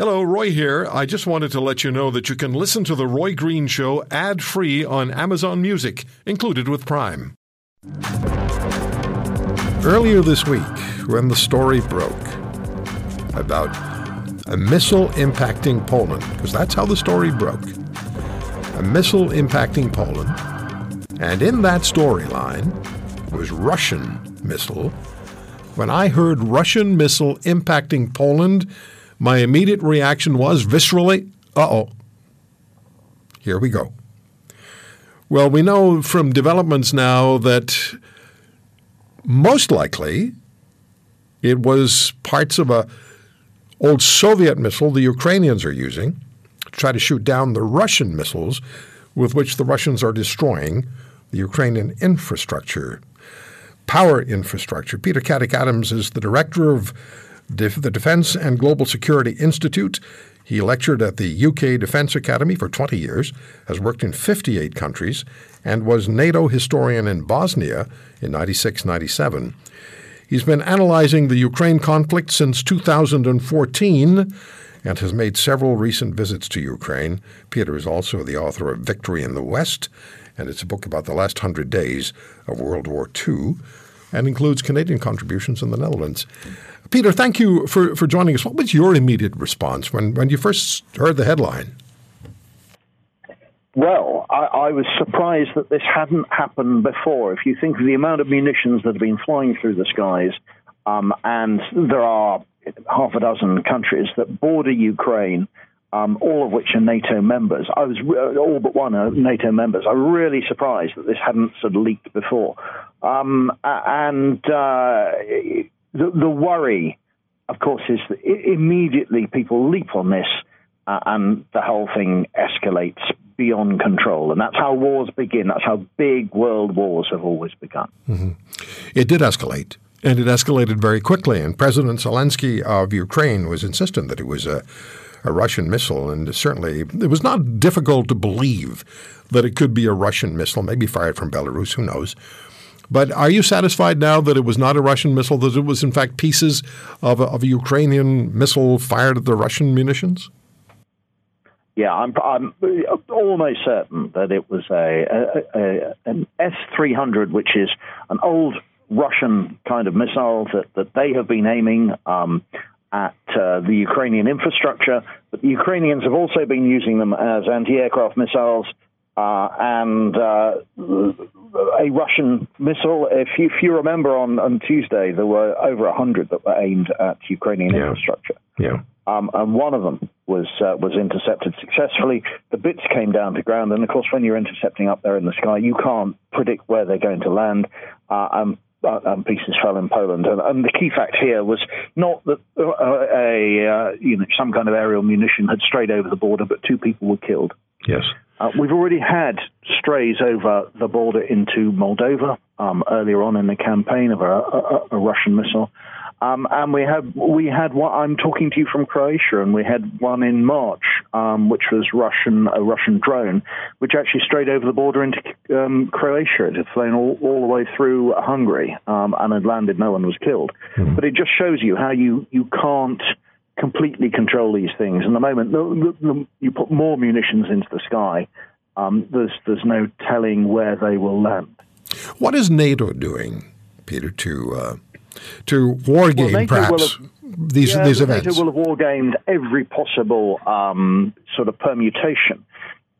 Hello, Roy here. I just wanted to let you know that you can listen to The Roy Green Show ad free on Amazon Music, included with Prime. Earlier this week, when the story broke about a missile impacting Poland, because that's how the story broke, a missile impacting Poland, and in that storyline was Russian missile. When I heard Russian missile impacting Poland, my immediate reaction was viscerally, uh oh. Here we go. Well, we know from developments now that most likely it was parts of a old Soviet missile the Ukrainians are using to try to shoot down the Russian missiles with which the Russians are destroying the Ukrainian infrastructure, power infrastructure. Peter Caddick Adams is the director of the Defense and Global Security Institute. He lectured at the UK Defence Academy for 20 years, has worked in 58 countries, and was NATO historian in Bosnia in 96 97. He's been analyzing the Ukraine conflict since 2014 and has made several recent visits to Ukraine. Peter is also the author of Victory in the West, and it's a book about the last hundred days of World War II and includes Canadian contributions in the Netherlands. Peter, thank you for, for joining us. What was your immediate response when, when you first heard the headline? Well, I, I, was surprised that this hadn't happened before. If you think of the amount of munitions that have been flying through the skies, um, and there are half a dozen countries that border Ukraine, um, all of which are NATO members. I was all but one are NATO members. I'm really surprised that this hadn't sort of leaked before. Um, and uh, the, the worry, of course, is that immediately people leap on this uh, and the whole thing escalates beyond control. And that's how wars begin. That's how big world wars have always begun. Mm-hmm. It did escalate. And it escalated very quickly. And President Zelensky of Ukraine was insistent that it was a, a Russian missile. And certainly it was not difficult to believe that it could be a Russian missile, maybe fired from Belarus, who knows. But are you satisfied now that it was not a Russian missile, that it was in fact pieces of a, of a Ukrainian missile fired at the Russian munitions? Yeah, I'm, I'm almost certain that it was a, a, a an S three hundred, which is an old Russian kind of missile that, that they have been aiming um, at uh, the Ukrainian infrastructure. But the Ukrainians have also been using them as anti aircraft missiles uh, and uh, a Russian missile. If you, if you remember on, on Tuesday, there were over 100 that were aimed at Ukrainian yeah. infrastructure. Yeah. Um, and one of them was uh, was intercepted successfully. The bits came down to ground, and of course, when you're intercepting up there in the sky, you can't predict where they're going to land. Uh, and uh, and pieces fell in Poland. And, and, the key fact here was not that uh, a uh, you know some kind of aerial munition had strayed over the border, but two people were killed. Yes. Uh, we've already had strays over the border into Moldova um, earlier on in the campaign of a, a, a Russian missile. Um, and we had we had one. I'm talking to you from Croatia, and we had one in March, um, which was Russian a Russian drone, which actually strayed over the border into um, Croatia. It had flown all, all the way through Hungary um, and had landed. No one was killed, mm-hmm. but it just shows you how you you can't completely control these things. And the moment the, the, you put more munitions into the sky, um, there's there's no telling where they will land. What is NATO doing, Peter, to uh, to war game well, perhaps have, these yeah, these events? NATO will have war gamed every possible um, sort of permutation.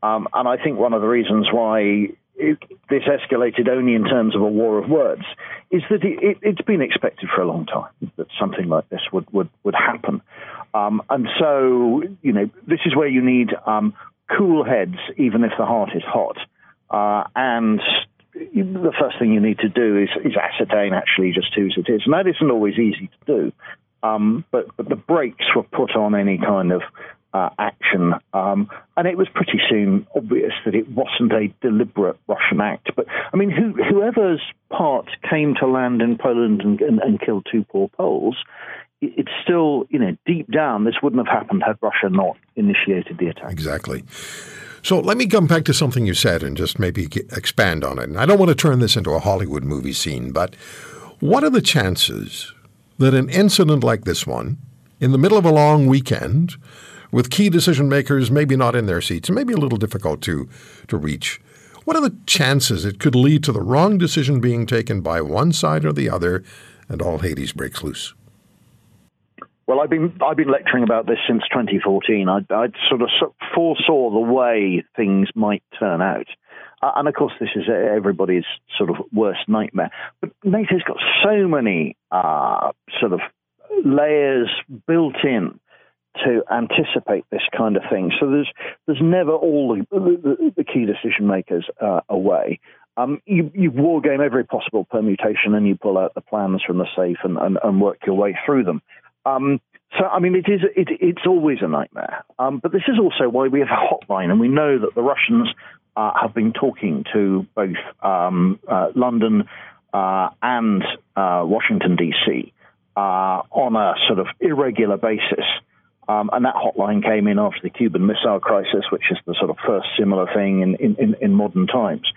Um, and I think one of the reasons why it, this escalated only in terms of a war of words is that it, has been expected for a long time that something like this would, would, would happen. Um, and so, you know, this is where you need um, cool heads, even if the heart is hot. Uh, and the first thing you need to do is, is, ascertain actually just whose it is. And that isn't always easy to do. Um, but, but the brakes were put on any kind of uh, action. Um, and it was pretty soon obvious that it wasn't a deliberate Russian act. But I mean, who, whoever's part came to land in Poland and, and, and killed two poor Poles, it, it's still, you know, deep down, this wouldn't have happened had Russia not initiated the attack. Exactly. So let me come back to something you said and just maybe expand on it. And I don't want to turn this into a Hollywood movie scene, but what are the chances that an incident like this one, in the middle of a long weekend with key decision makers maybe not in their seats maybe a little difficult to, to reach. What are the chances it could lead to the wrong decision being taken by one side or the other and all Hades breaks loose? Well, I've been I've been lecturing about this since 2014. I, I sort of foresaw the way things might turn out, uh, and of course, this is everybody's sort of worst nightmare. But NATO's got so many uh, sort of layers built in to anticipate this kind of thing. So there's there's never all the, the, the key decision makers uh, away. Um, you, you war game every possible permutation and you pull out the plans from the safe and, and, and work your way through them. Um, so, I mean, it is it, it's always a nightmare. Um, but this is also why we have a hotline, and we know that the Russians uh, have been talking to both um, uh, London uh, and uh, Washington D.C. Uh, on a sort of irregular basis um, and that hotline came in after the Cuban Missile Crisis, which is the sort of first similar thing in, in, in modern times.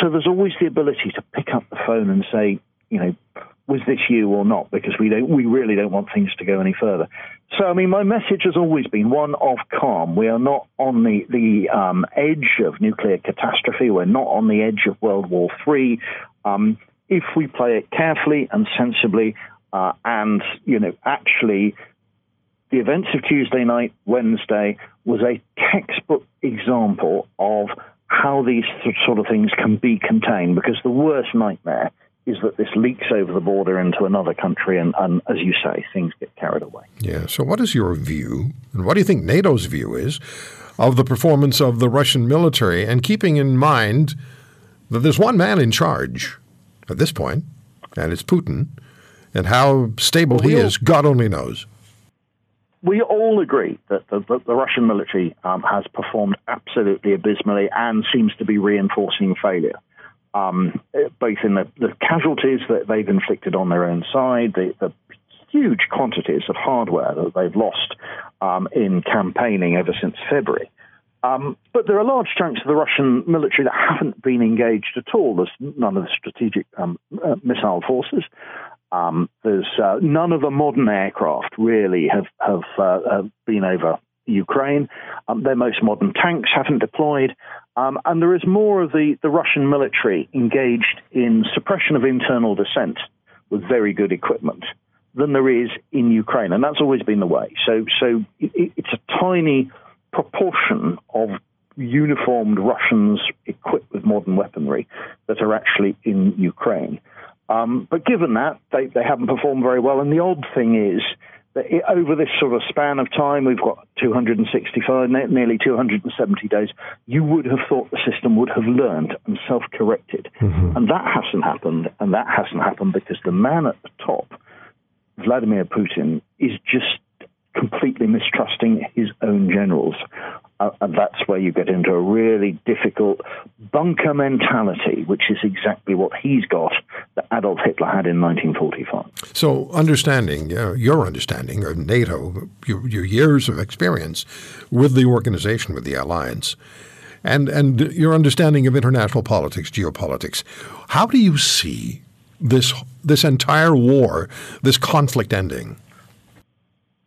So there's always the ability to pick up the phone and say, you know, was this you or not? Because we don't, we really don't want things to go any further. So, I mean, my message has always been one of calm. We are not on the the um, edge of nuclear catastrophe. We're not on the edge of World War III. Um, if we play it carefully and sensibly, uh, and you know, actually the events of Tuesday night, Wednesday, was a textbook example of how these sort of things can be contained because the worst nightmare is that this leaks over the border into another country and, and, as you say, things get carried away. Yeah. So, what is your view, and what do you think NATO's view is, of the performance of the Russian military, and keeping in mind that there's one man in charge at this point, and it's Putin, and how stable well, he is, God only knows we all agree that the, the, Russian military um, has performed absolutely abysmally and seems to be reinforcing failure, um, both in the, the, casualties that they've inflicted on their own side, the, the huge quantities of hardware that they've lost um, in campaigning ever since February. Um, but there are large chunks of the Russian military that haven't been engaged at all. There's none of the strategic um, uh, missile forces. Um, there's uh, none of the modern aircraft really have have, uh, have been over Ukraine. Um, their most modern tanks haven't deployed, um, and there is more of the, the Russian military engaged in suppression of internal dissent with very good equipment than there is in Ukraine, and that's always been the way. So, so it, it's a tiny proportion of uniformed Russians equipped with modern weaponry that are actually in Ukraine. Um, but given that, they, they haven't performed very well. And the odd thing is that it, over this sort of span of time, we've got 265, nearly 270 days, you would have thought the system would have learned and self corrected. Mm-hmm. And that hasn't happened. And that hasn't happened because the man at the top, Vladimir Putin, is just completely mistrusting his own generals. Uh, and that's where you get into a really difficult bunker mentality, which is exactly what he's got that Adolf Hitler had in 1945. So, understanding, uh, your understanding of NATO, your, your years of experience with the organization, with the alliance, and, and your understanding of international politics, geopolitics, how do you see this, this entire war, this conflict ending?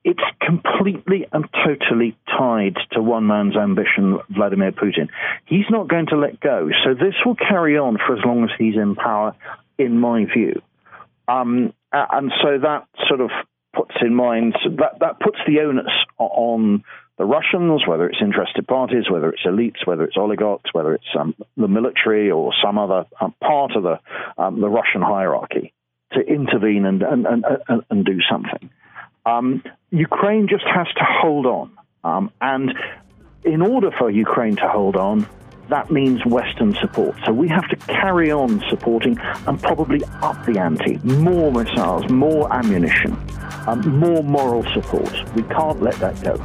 it's completely and totally tied to one man's ambition, Vladimir Putin. He's not going to let go. So this will carry on for as long as he's in power, in my view. Um, and so that sort of puts in mind that that puts the onus on the Russians, whether it's interested parties, whether it's elites, whether it's oligarchs, whether it's um, the military or some other um, part of the um, the Russian hierarchy, to intervene and and, and, and do something. Um, Ukraine just has to hold on. Um, and in order for Ukraine to hold on, that means Western support. So we have to carry on supporting and probably up the ante. More missiles, more ammunition, um, more moral support. We can't let that go.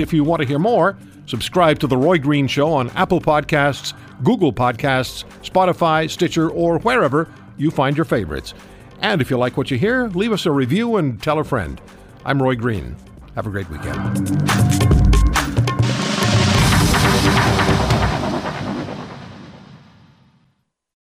If you want to hear more, subscribe to The Roy Green Show on Apple Podcasts, Google Podcasts, Spotify, Stitcher, or wherever you find your favorites. And if you like what you hear, leave us a review and tell a friend. I'm Roy Green. Have a great weekend.